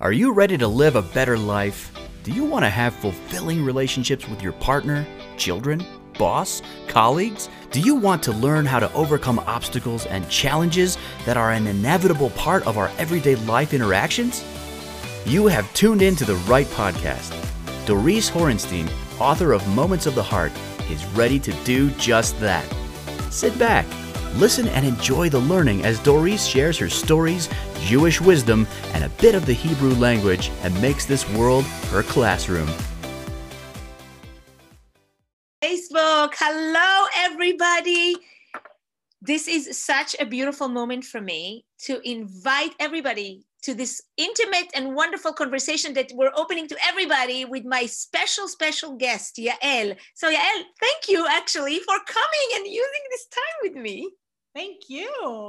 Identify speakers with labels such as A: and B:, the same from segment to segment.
A: Are you ready to live a better life? Do you want to have fulfilling relationships with your partner, children, boss, colleagues? Do you want to learn how to overcome obstacles and challenges that are an inevitable part of our everyday life interactions? You have tuned in to the right podcast. Doris Horenstein, author of Moments of the Heart, is ready to do just that. Sit back, listen, and enjoy the learning as Doris shares her stories, Jewish wisdom, and a bit of the Hebrew language and makes this world her classroom.
B: Facebook. Hello, everybody. This is such a beautiful moment for me to invite everybody to this intimate and wonderful conversation that we're opening to everybody with my special, special guest, Yael. So, Yael, thank you actually for coming and using this time with me.
C: Thank you.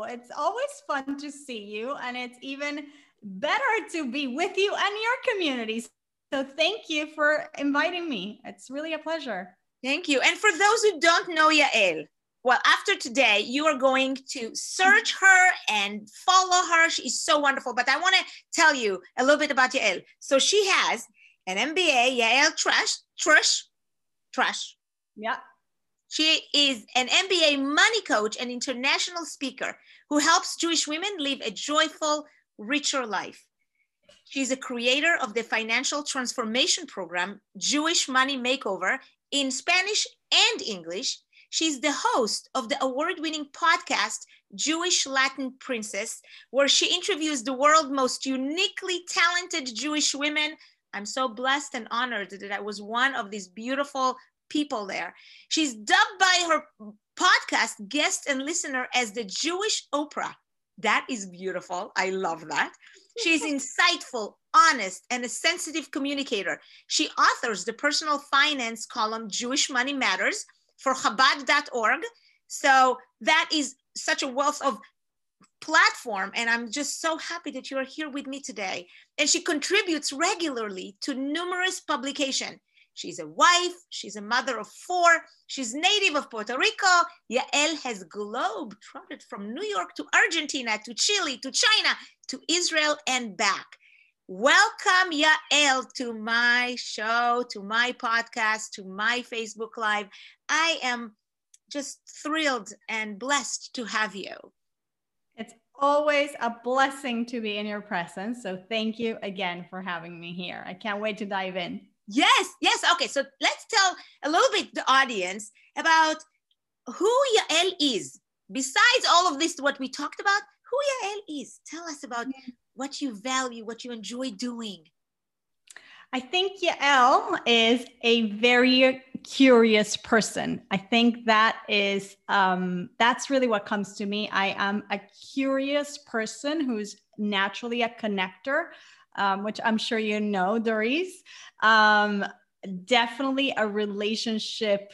C: It's always fun to see you, and it's even better to be with you and your communities. So, thank you for inviting me. It's really a pleasure.
B: Thank you. And for those who don't know Yael, well, after today, you are going to search her and follow her. She's so wonderful. But I want to tell you a little bit about Yael. So she has an MBA, Yael Trash, Trash, Trash.
C: Yeah.
B: She is an MBA money coach and international speaker who helps Jewish women live a joyful, richer life. She's a creator of the financial transformation program, Jewish Money Makeover, in Spanish and English. She's the host of the award winning podcast, Jewish Latin Princess, where she interviews the world's most uniquely talented Jewish women. I'm so blessed and honored that I was one of these beautiful people there. She's dubbed by her podcast guest and listener as the Jewish Oprah. That is beautiful. I love that. She's insightful, honest, and a sensitive communicator. She authors the personal finance column Jewish Money Matters for Chabad.org. So that is such a wealth of platform and i'm just so happy that you're here with me today and she contributes regularly to numerous publications She's a wife, she's a mother of four, she's native of Puerto Rico. Yael has globe trotted from New York to Argentina to Chile to China to Israel and back. Welcome, Yael, to my show, to my podcast, to my Facebook Live. I am just thrilled and blessed to have you.
C: It's always a blessing to be in your presence. So thank you again for having me here. I can't wait to dive in.
B: Yes, yes. Okay, so let's tell a little bit the audience about who Yael is. Besides all of this, what we talked about, who Yael is. Tell us about what you value, what you enjoy doing.
C: I think Yael is a very curious person. I think that is um, that's really what comes to me. I am a curious person who's naturally a connector um, which I'm sure you know, Doris. Um, definitely a relationship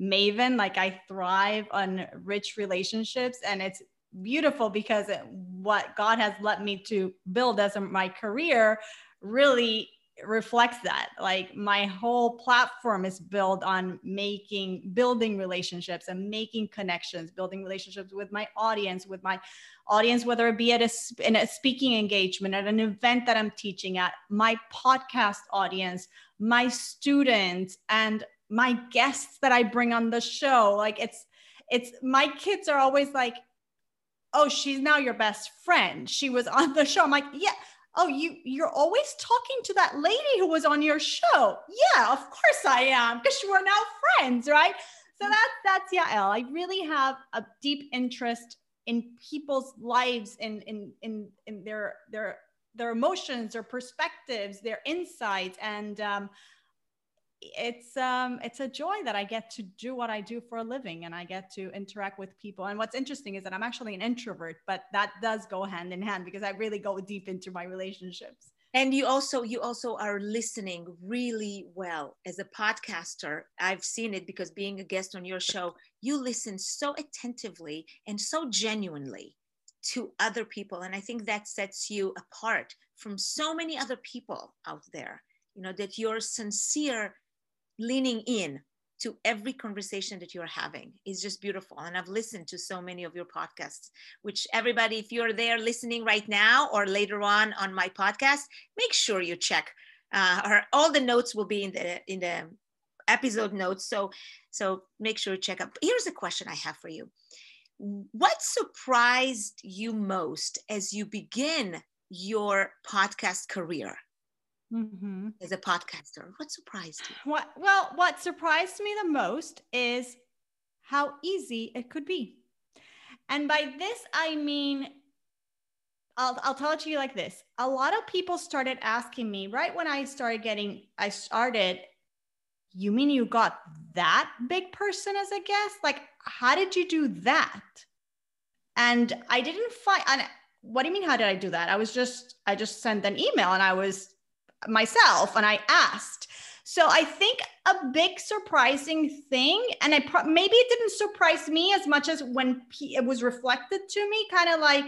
C: maven. Like I thrive on rich relationships, and it's beautiful because what God has let me to build as my career really reflects that. Like my whole platform is built on making building relationships and making connections building relationships with my audience with my audience whether it be at a, in a speaking engagement at an event that i'm teaching at my podcast audience my students and my guests that i bring on the show. Like it's it's my kids are always like oh she's now your best friend. She was on the show. I'm like yeah. Oh you you're always talking to that lady who was on your show. Yeah of course i am because we're now friends right? So that's that's yael i really have a deep interest in people's lives in in in, in their their their emotions their perspectives their insights and um, it's um it's a joy that I get to do what I do for a living and I get to interact with people. And what's interesting is that I'm actually an introvert, but that does go hand in hand because I really go deep into my relationships.
B: And you also you also are listening really well as a podcaster. I've seen it because being a guest on your show, you listen so attentively and so genuinely to other people and I think that sets you apart from so many other people out there. You know that you're sincere leaning in to every conversation that you're having is just beautiful. And I've listened to so many of your podcasts, which everybody, if you're there listening right now or later on on my podcast, make sure you check. Uh, or all the notes will be in the in the episode notes. So so make sure you check up. Here's a question I have for you. What surprised you most as you begin your podcast career? Mm-hmm. as a podcaster? What surprised you?
C: What, well, what surprised me the most is how easy it could be. And by this, I mean, I'll, I'll tell it to you like this. A lot of people started asking me right when I started getting, I started, you mean you got that big person as a guest? Like, how did you do that? And I didn't find, and what do you mean, how did I do that? I was just, I just sent an email and I was myself and I asked. So I think a big surprising thing, and I pro- maybe it didn't surprise me as much as when P- it was reflected to me, kind of like,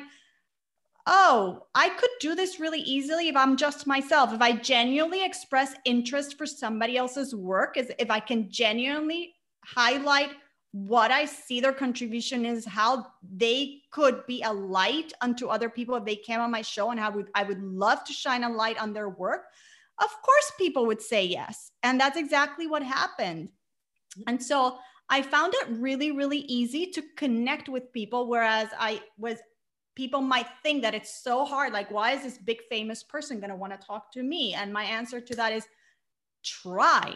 C: oh, I could do this really easily if I'm just myself. If I genuinely express interest for somebody else's work, is if I can genuinely highlight what I see their contribution is, how they could be a light unto other people if they came on my show, and how I would love to shine a light on their work of course people would say yes. And that's exactly what happened. And so I found it really, really easy to connect with people, whereas I was people might think that it's so hard. Like, why is this big famous person going to want to talk to me? And my answer to that is try.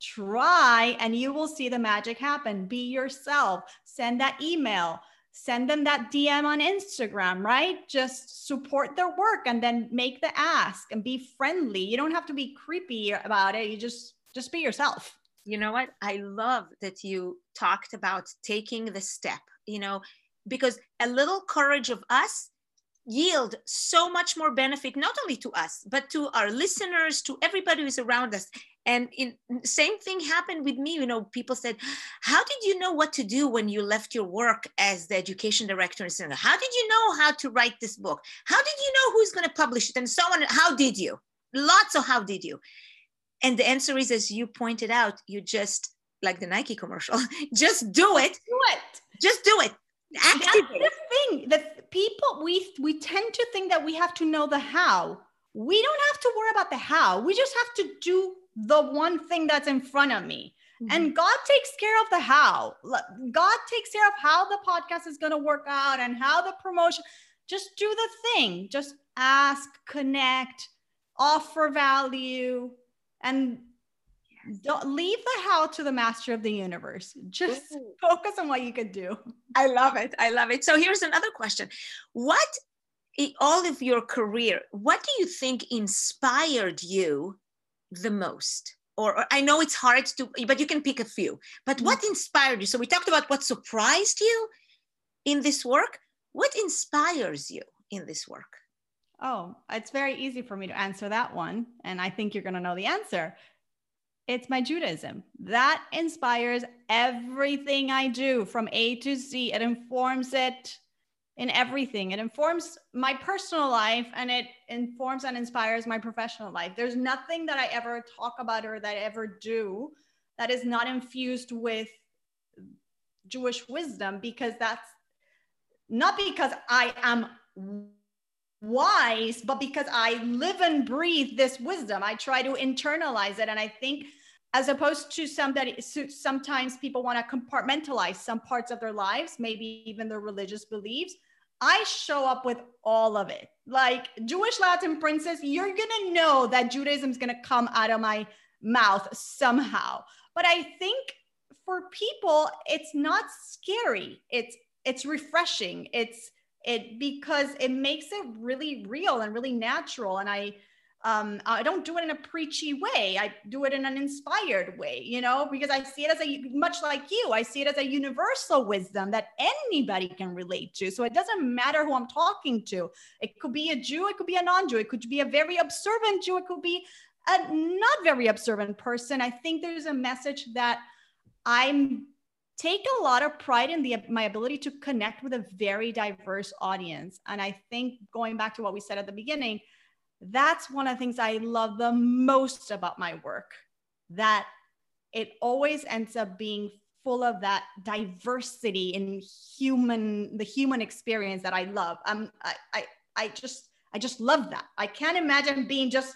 C: Try, and you will see the magic happen. Be yourself. Send that email send them that DM on Instagram, right? Just support their work and then make the ask and be friendly. You don't have to be creepy about it. You just just be yourself.
B: You know what? I love that you talked about taking the step, you know, because a little courage of us yield so much more benefit not only to us but to our listeners to everybody who's around us and in same thing happened with me you know people said how did you know what to do when you left your work as the education director in Senegal? how did you know how to write this book how did you know who's going to publish it and so on how did you lots of how did you and the answer is as you pointed out you just like the nike commercial just do it
C: do it
B: just do it
C: Activate. That's the thing that people we we tend to think that we have to know the how. We don't have to worry about the how. We just have to do the one thing that's in front of me. Mm-hmm. And God takes care of the how. God takes care of how the podcast is going to work out and how the promotion. Just do the thing. Just ask, connect, offer value, and don't leave the how to the master of the universe. Just Ooh. focus on what you could do.
B: I love it. I love it. So here's another question. What in all of your career, what do you think inspired you the most? Or, or I know it's hard to, but you can pick a few. But what mm. inspired you? So we talked about what surprised you in this work. What inspires you in this work?
C: Oh, it's very easy for me to answer that one. And I think you're going to know the answer. It's my Judaism. That inspires everything I do from A to Z. It informs it in everything. It informs my personal life and it informs and inspires my professional life. There's nothing that I ever talk about or that I ever do that is not infused with Jewish wisdom because that's not because I am wise, but because I live and breathe this wisdom. I try to internalize it. And I think as opposed to some somebody sometimes people want to compartmentalize some parts of their lives maybe even their religious beliefs i show up with all of it. Like jewish latin princess you're gonna know that judaism's gonna come out of my mouth somehow. But i think for people it's not scary. It's it's refreshing. It's it because it makes it really real and really natural. And i um, I don't do it in a preachy way. I do it in an inspired way, you know, because I see it as a much like you, I see it as a universal wisdom that anybody can relate to. So it doesn't matter who I'm talking to. It could be a Jew, it could be a non Jew, it could be a very observant Jew, it could be a not very observant person. I think there's a message that I'm take a lot of pride in the my ability to connect with a very diverse audience and i think going back to what we said at the beginning that's one of the things I love the most about my work. That it always ends up being full of that diversity in human the human experience that I love. Um, I, I I just I just love that. I can't imagine being just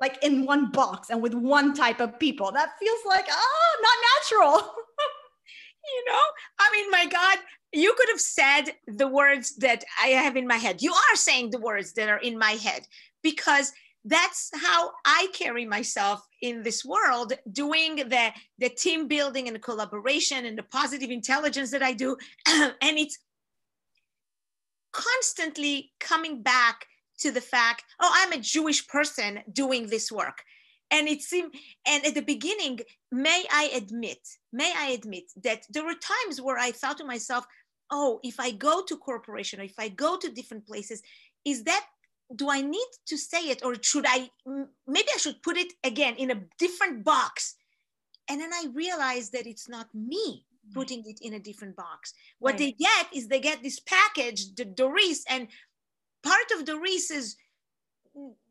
C: like in one box and with one type of people. That feels like oh, not natural.
B: you know, I mean, my God, you could have said the words that I have in my head. You are saying the words that are in my head because that's how I carry myself in this world, doing the, the team building and the collaboration and the positive intelligence that I do. and it's constantly coming back to the fact, oh, I'm a Jewish person doing this work. And it seemed, and at the beginning, may I admit, may I admit that there were times where I thought to myself, oh, if I go to corporation or if I go to different places, is that do I need to say it or should I maybe I should put it again in a different box? And then I realized that it's not me putting it in a different box. What right. they get is they get this package, the Doris, and part of Doris's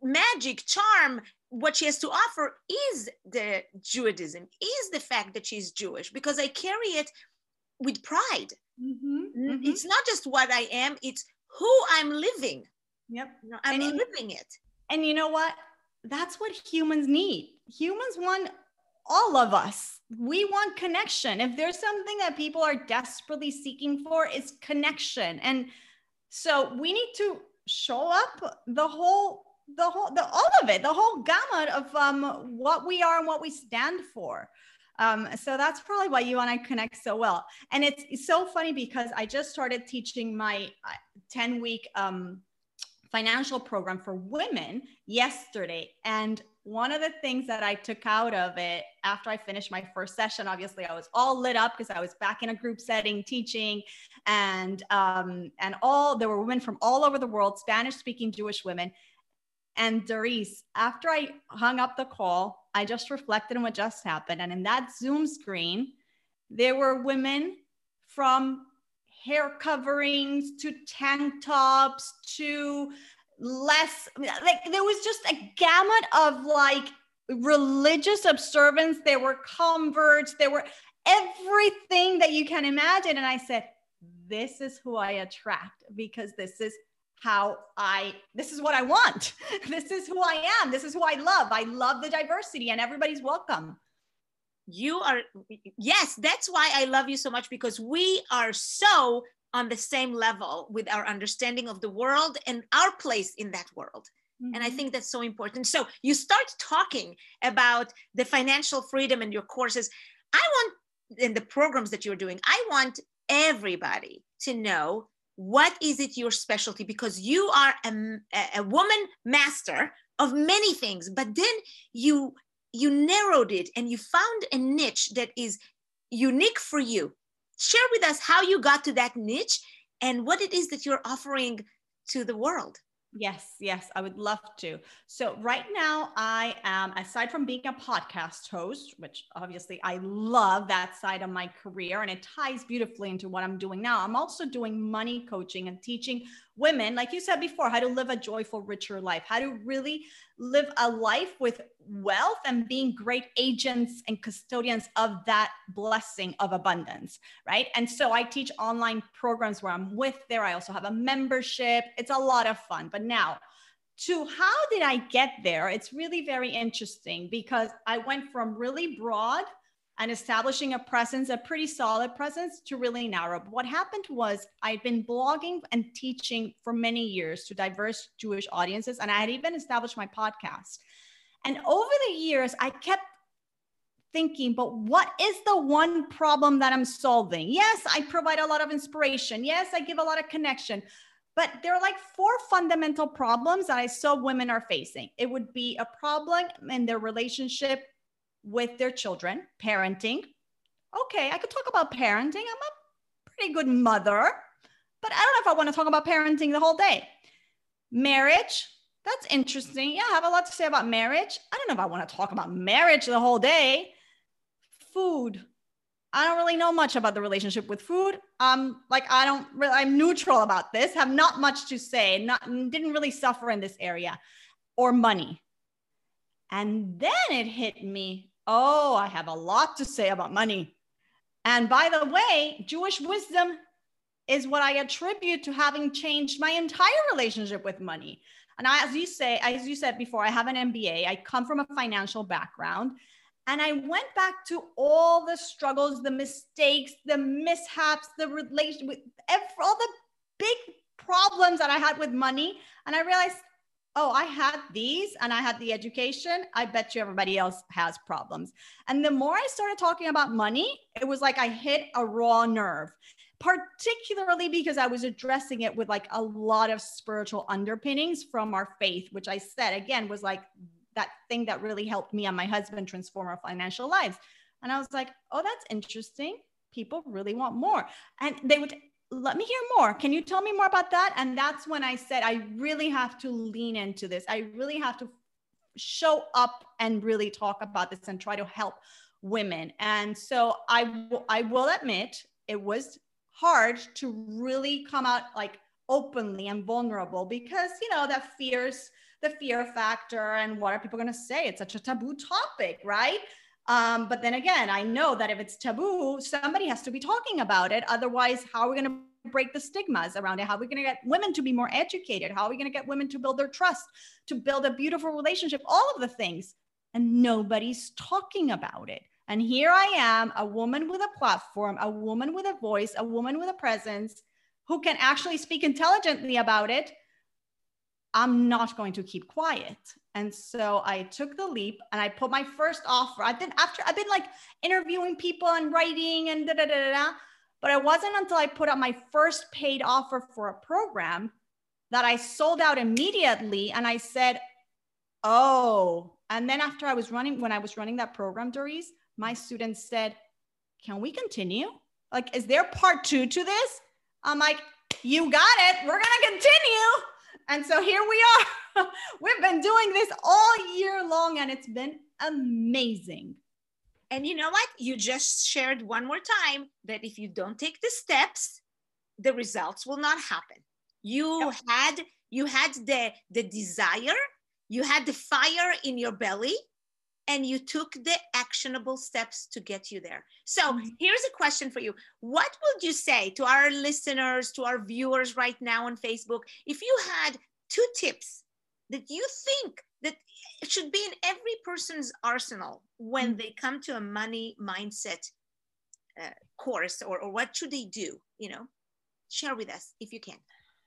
B: magic, charm, what she has to offer is the Judaism, is the fact that she's Jewish, because I carry it with pride. Mm-hmm, mm-hmm. It's not just what I am, it's who I'm living.
C: Yep.
B: I'm and living it.
C: And you know what? That's what humans need. Humans want all of us. We want connection. If there's something that people are desperately seeking for, it's connection. And so we need to show up the whole the whole the all of it the whole gamut of um what we are and what we stand for um, so that's probably why you and I connect so well. And it's, it's so funny because I just started teaching my uh, 10 week um, financial program for women yesterday. And one of the things that I took out of it after I finished my first session, obviously I was all lit up because I was back in a group setting teaching and um, and all there were women from all over the world, Spanish speaking Jewish women. And Doris, after I hung up the call, I just reflected on what just happened. And in that Zoom screen, there were women from hair coverings to tank tops to less like there was just a gamut of like religious observance. There were converts. There were everything that you can imagine. And i said this is who i attract because this is how i this is what i want. This is who i am. This is who i love. I love the diversity and everybody's welcome
B: you are yes that's why i love you so much because we are so on the same level with our understanding of the world and our place in that world mm-hmm. and i mm-hmm. think that's so important so you start talking about the financial freedom and your courses i want in the programs that you're doing i want everybody to know what is it your specialty because you are a, a woman master of many things but then you you narrowed it and you found a niche that is unique for you. Share with us how you got to that niche and what it is that you're offering to the world.
C: Yes, yes, I would love to. So, right now, I am, aside from being a podcast host, which obviously I love that side of my career and it ties beautifully into what I'm doing now, I'm also doing money coaching and teaching women, like you said before, how to live a joyful, richer life, how to really live a life with wealth and being great agents and custodians of that blessing of abundance, right? And so I teach online programs where I'm with there. I also have a membership. It's a lot of fun. But now, to how did I get there? It's really very interesting because I went from really broad and establishing a presence, a pretty solid presence to really narrow. But what happened was I'd been blogging and teaching for many years to diverse Jewish audiences, and I had even established my podcast. And over the years, I kept thinking, but what is the one problem that I'm solving? Yes, I provide a lot of inspiration. Yes, I give a lot of connection. But there are like four fundamental problems that I saw women are facing. It would be a problem in their relationship with their children, parenting. Okay, I could talk about parenting. I'm a pretty good mother, but I don't know if I want to talk about parenting the whole day. Marriage, that's interesting. Yeah, I have a lot to say about marriage. I don't know if I want to talk about marriage the whole day. Food. I don't really know much about the relationship with food. Um, like I don't really, I'm neutral about this, have not much to say, not didn't really suffer in this area or money. And then it hit me oh, I have a lot to say about money. And by the way, Jewish wisdom is what I attribute to having changed my entire relationship with money. And as you say, as you said before, I have an MBA. I come from a financial background. And I went back to all the struggles, the mistakes, the mishaps, the relation with all the big problems that I had with money. And I realized, oh, I had these and I had the education. I bet you everybody else has problems. And the more I started talking about money, it was like I hit a raw nerve, particularly because I was addressing it with like a lot of spiritual underpinnings from our faith, which I said again was like that thing that really helped me and my husband transform our financial lives. And I was like, oh, that's interesting. People really want more. And they would let me hear more. Can you tell me more about that? And that's when I said, I really have to lean into this. I really have to show up and really talk about this and try to help women. And so I, w- I will admit it was hard to really come out like openly and vulnerable because, you know, that fears, the fear factor and what are people going to say? It's such a taboo topic, right? Um, but then again, I know that if it's taboo, somebody has to be talking about it. Otherwise, how are we going to break the stigmas around it? How are we going to get women to be more educated? How are we going to get women to build their trust, to build a beautiful relationship? All of the things. And nobody's talking about it. And here I am, a woman with a platform, a woman with a voice, a woman with a presence who can actually speak intelligently about it. I'm not going to keep quiet. And so I took the leap and I put my first offer. I've been after I've been like interviewing people and writing and da da da da. da but it wasn't until I put out my first paid offer for a program that I sold out immediately. And I said, Oh, and then after I was running, when I was running that program, Doris, my students said, Can we continue? Like, is there part two to this? I'm like, You got it. We're to continue. And so here we are. We've been doing this all year long and it's been amazing.
B: And you know what? You just shared one more time that if you don't take the steps, the results will not happen. You yep. had you had the the desire, you had the fire in your belly, and you took the actionable steps to get you there. So here's a question for you. What would you say to our listeners, to our viewers right now on Facebook, if you had two tips that you think that should be in every person's arsenal when mm-hmm. they come to a money mindset uh, course or, or what should they do you know share with us if you can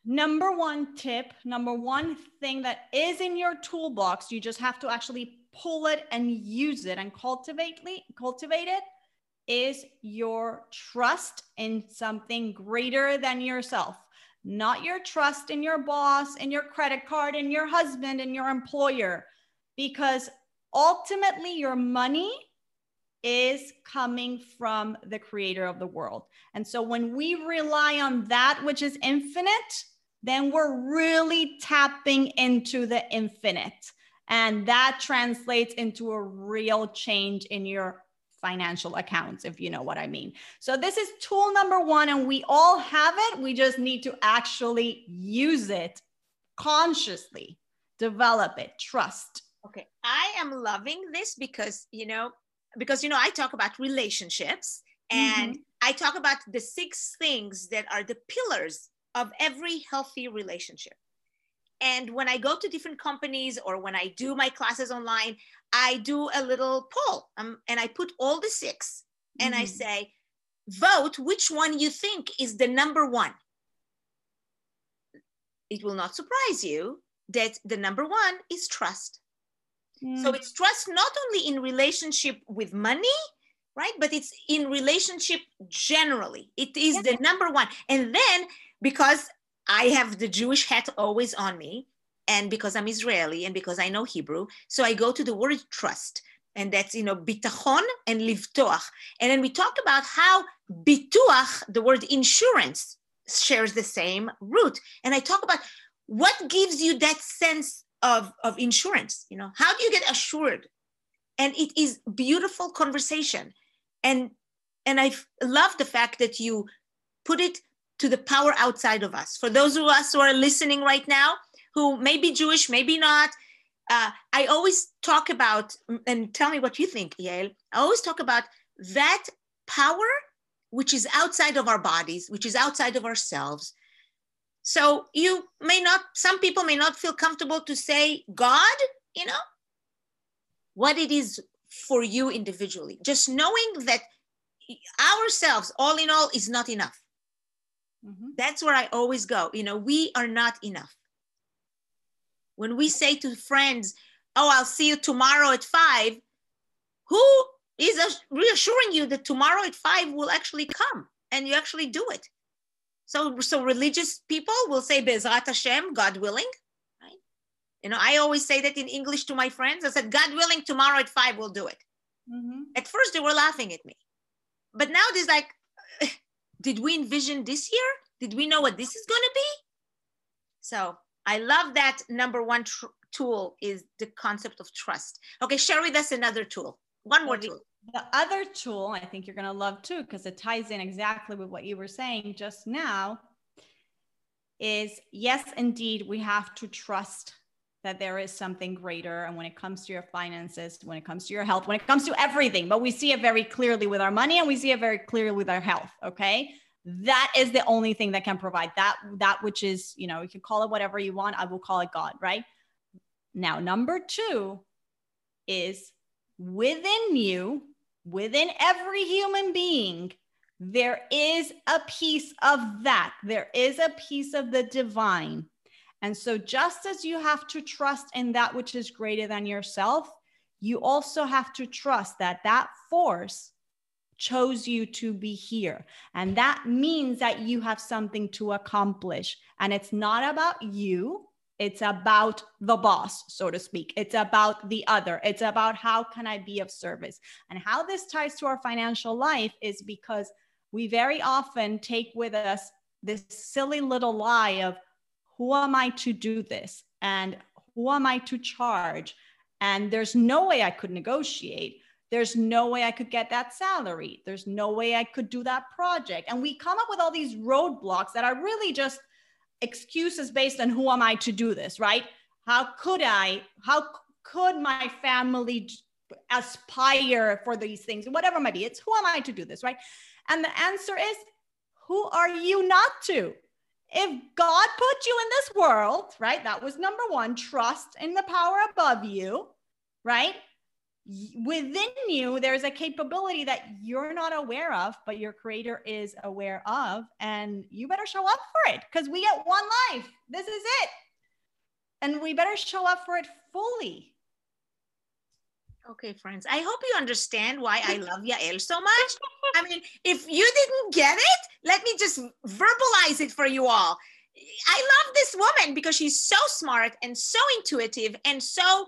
C: number one tip number one thing that is in your toolbox you just have to actually pull it and use it and cultivate it is your trust in something greater than yourself not your trust in your boss in your credit card in your husband and your employer because ultimately your money is coming from the creator of the world. And so when we rely on that which is infinite, then we're really tapping into the infinite. And that translates into a real change in your financial accounts, if you know what I mean. So, this is tool number one, and we all have it. We just need to actually use it consciously, develop it, trust.
B: Okay. I am loving this because, you know, because, you know, I talk about relationships and mm-hmm. I talk about the six things that are the pillars of every healthy relationship. And when I go to different companies or when I do my classes online, I do a little poll um, and I put all the six and mm. I say, vote which one you think is the number one. It will not surprise you that the number one is trust. Mm. So it's trust not only in relationship with money, right? But it's in relationship generally. It is yeah. the number one. And then because I have the Jewish hat always on me. And because I'm Israeli and because I know Hebrew, so I go to the word trust. And that's, you know, bitachon and livtoach. And then we talk about how bituach, the word insurance, shares the same root. And I talk about what gives you that sense of, of insurance, you know, how do you get assured? And it is beautiful conversation. And and I love the fact that you put it to the power outside of us. For those of us who are listening right now, who may be Jewish, maybe not, uh, I always talk about, and tell me what you think, Yael. I always talk about that power which is outside of our bodies, which is outside of ourselves. So you may not, some people may not feel comfortable to say God, you know, what it is for you individually. Just knowing that ourselves, all in all, is not enough. Mm-hmm. That's where I always go. You know, we are not enough. When we say to friends, Oh, I'll see you tomorrow at five, who is reassuring you that tomorrow at five will actually come and you actually do it? So, so religious people will say, Bezrat Hashem, God willing. Right? You know, I always say that in English to my friends. I said, God willing, tomorrow at five we'll do it. Mm-hmm. At first, they were laughing at me. But now there's like, did we envision this year? Did we know what this is going to be? So I love that number one tool is the concept of trust. Okay, share with us another tool. One more tool.
C: The other tool I think you're going to love too, because it ties in exactly with what you were saying just now, is yes, indeed, we have to trust that there is something greater. And when it comes to your finances, when it comes to your health, when it comes to everything, but we see it very clearly with our money and we see it very clearly with our health. Okay. That is the only thing that can provide that, that which is, you know, you can call it whatever you want. I will call it God, right? Now, number two is within you, within every human being, there is a piece of that. There is a piece of the divine and so, just as you have to trust in that which is greater than yourself, you also have to trust that that force chose you to be here. And that means that you have something to accomplish. And it's not about you, it's about the boss, so to speak. It's about the other. It's about how can I be of service? And how this ties to our financial life is because we very often take with us this silly little lie of, who am I to do this? And who am I to charge? And there's no way I could negotiate. There's no way I could get that salary. There's no way I could do that project. And we come up with all these roadblocks that are really just excuses based on who am I to do this, right? How could I, how could my family aspire for these things, whatever it might be? It's who am I to do this, right? And the answer is, who are you not to? If God put you in this world, right? That was number one, trust in the power above you, right? Within you, there's a capability that you're not aware of, but your creator is aware of. And you better show up for it because we get one life. This is it. And we better show up for it fully.
B: Okay, friends. I hope you understand why I love Yael so much. I mean, if you didn't get it, let me just verbalize it for you all. I love this woman because she's so smart and so intuitive and so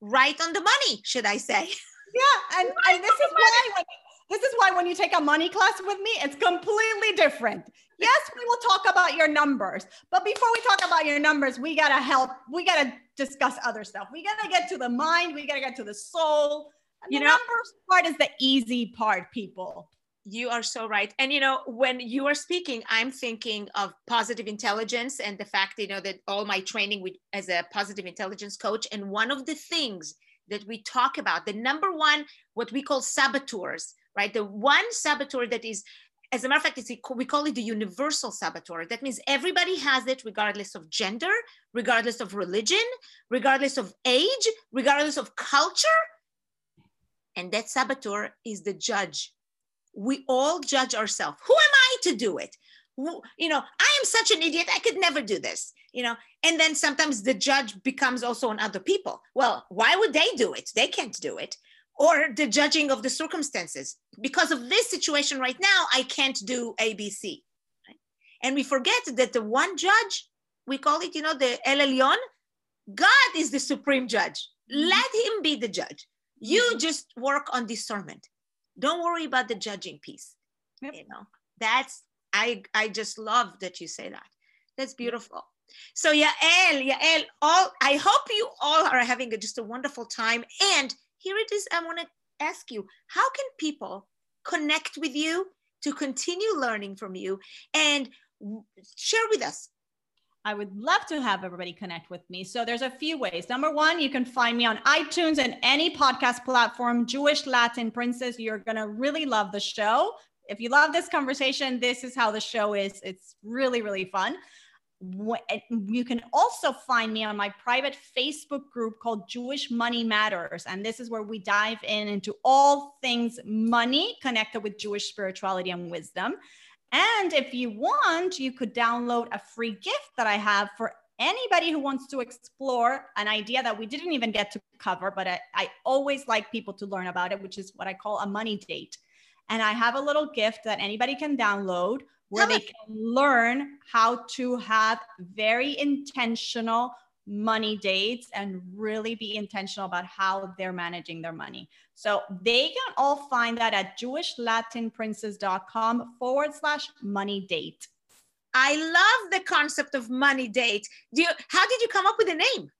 B: right on the money, should I say?
C: Yeah, and, and this is why when, this is why when you take a money class with me, it's completely different. Yes, we will talk about your numbers, but before we talk about your numbers, we gotta help. We gotta discuss other stuff. We gotta get to the mind. We gotta get to the soul. And you the know, numbers part is the easy part, people.
B: You are so right. And you know, when you are speaking, I'm thinking of positive intelligence and the fact, you know, that all my training with as a positive intelligence coach. And one of the things that we talk about, the number one, what we call saboteurs, right? The one saboteur that is as a matter of fact, we call it the universal saboteur. That means everybody has it, regardless of gender, regardless of religion, regardless of age, regardless of culture. And that saboteur is the judge. We all judge ourselves. Who am I to do it? You know, I am such an idiot. I could never do this. You know, and then sometimes the judge becomes also on other people. Well, why would they do it? They can't do it or the judging of the circumstances. Because of this situation right now, I can't do ABC. Right? And we forget that the one judge, we call it, you know, the El Elyon, God is the supreme judge. Mm-hmm. Let him be the judge. You mm-hmm. just work on discernment. Don't worry about the judging piece. Yep. You know, that's I I just love that you say that. That's beautiful. So Yael, Yael, all I hope you all are having a, just a wonderful time and here it is. I want to ask you how can people connect with you to continue learning from you and share with us
C: I would love to have everybody connect with me. So there's a few ways. Number one, you can find me on iTunes and any podcast platform, Jewish Latin Princess. You're going to really love the show. If you love this conversation, this is how the show is. It's really, really fun. You can also find me on my private Facebook group called Jewish Money Matters. And this is where we dive in into all things money connected with Jewish spirituality and wisdom. And if you want, you could download a free gift that I have for anybody who wants to explore an idea that we didn't even get to cover, but I, I, always like people to learn about it, which is what I call a money date. And I have a little gift that anybody can download where they can learn how to have very intentional money dates and really be intentional about how they're managing their money. So they can all find that at jewishlatinprincess.com forward slash money date.
B: I love the concept of money date. Do you, how did you come up with the name?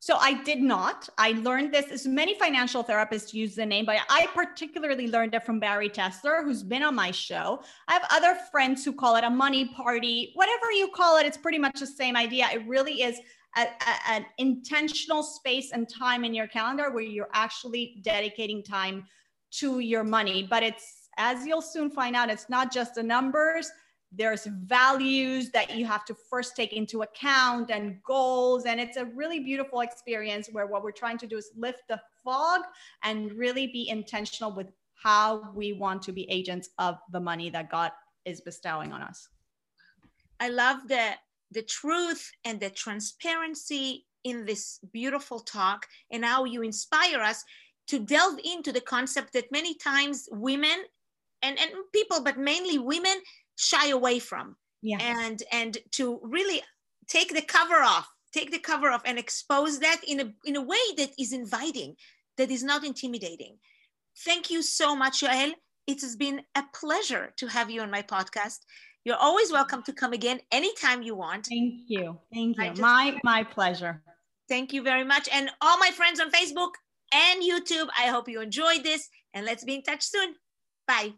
C: So I did not. I learned this as many financial therapists use the name, but I particularly learned it from Bari Tessler, who's been on my show. I have other friends who call it a money party, whatever you call it, it's pretty much the same idea. It really is an intentional space and time in your calendar where you're actually dedicating time to your money. But it's, as you'll soon find out, it's not just the numbers. There's values that you have to first take into account and goals. And it's a really beautiful experience where what we're trying to do is lift the fog and really be intentional with how we want to be agents of the money that God is bestowing on us.
B: I love the the truth and the transparency in this beautiful talk and how you inspire us to delve into the concept that many times women and, and people, but mainly women, shy away from. Yeah. And and to really take the cover off, take the cover off and expose that in a in a way that is inviting, that is not intimidating. Thank you so much, Yael. It has been a pleasure to have you on my podcast. You're always welcome to come again anytime you want.
C: Thank you. Thank you. Just, my my pleasure.
B: Thank you very much. And all my friends on Facebook and YouTube, I hope you enjoyed this and let's be in touch soon. Bye.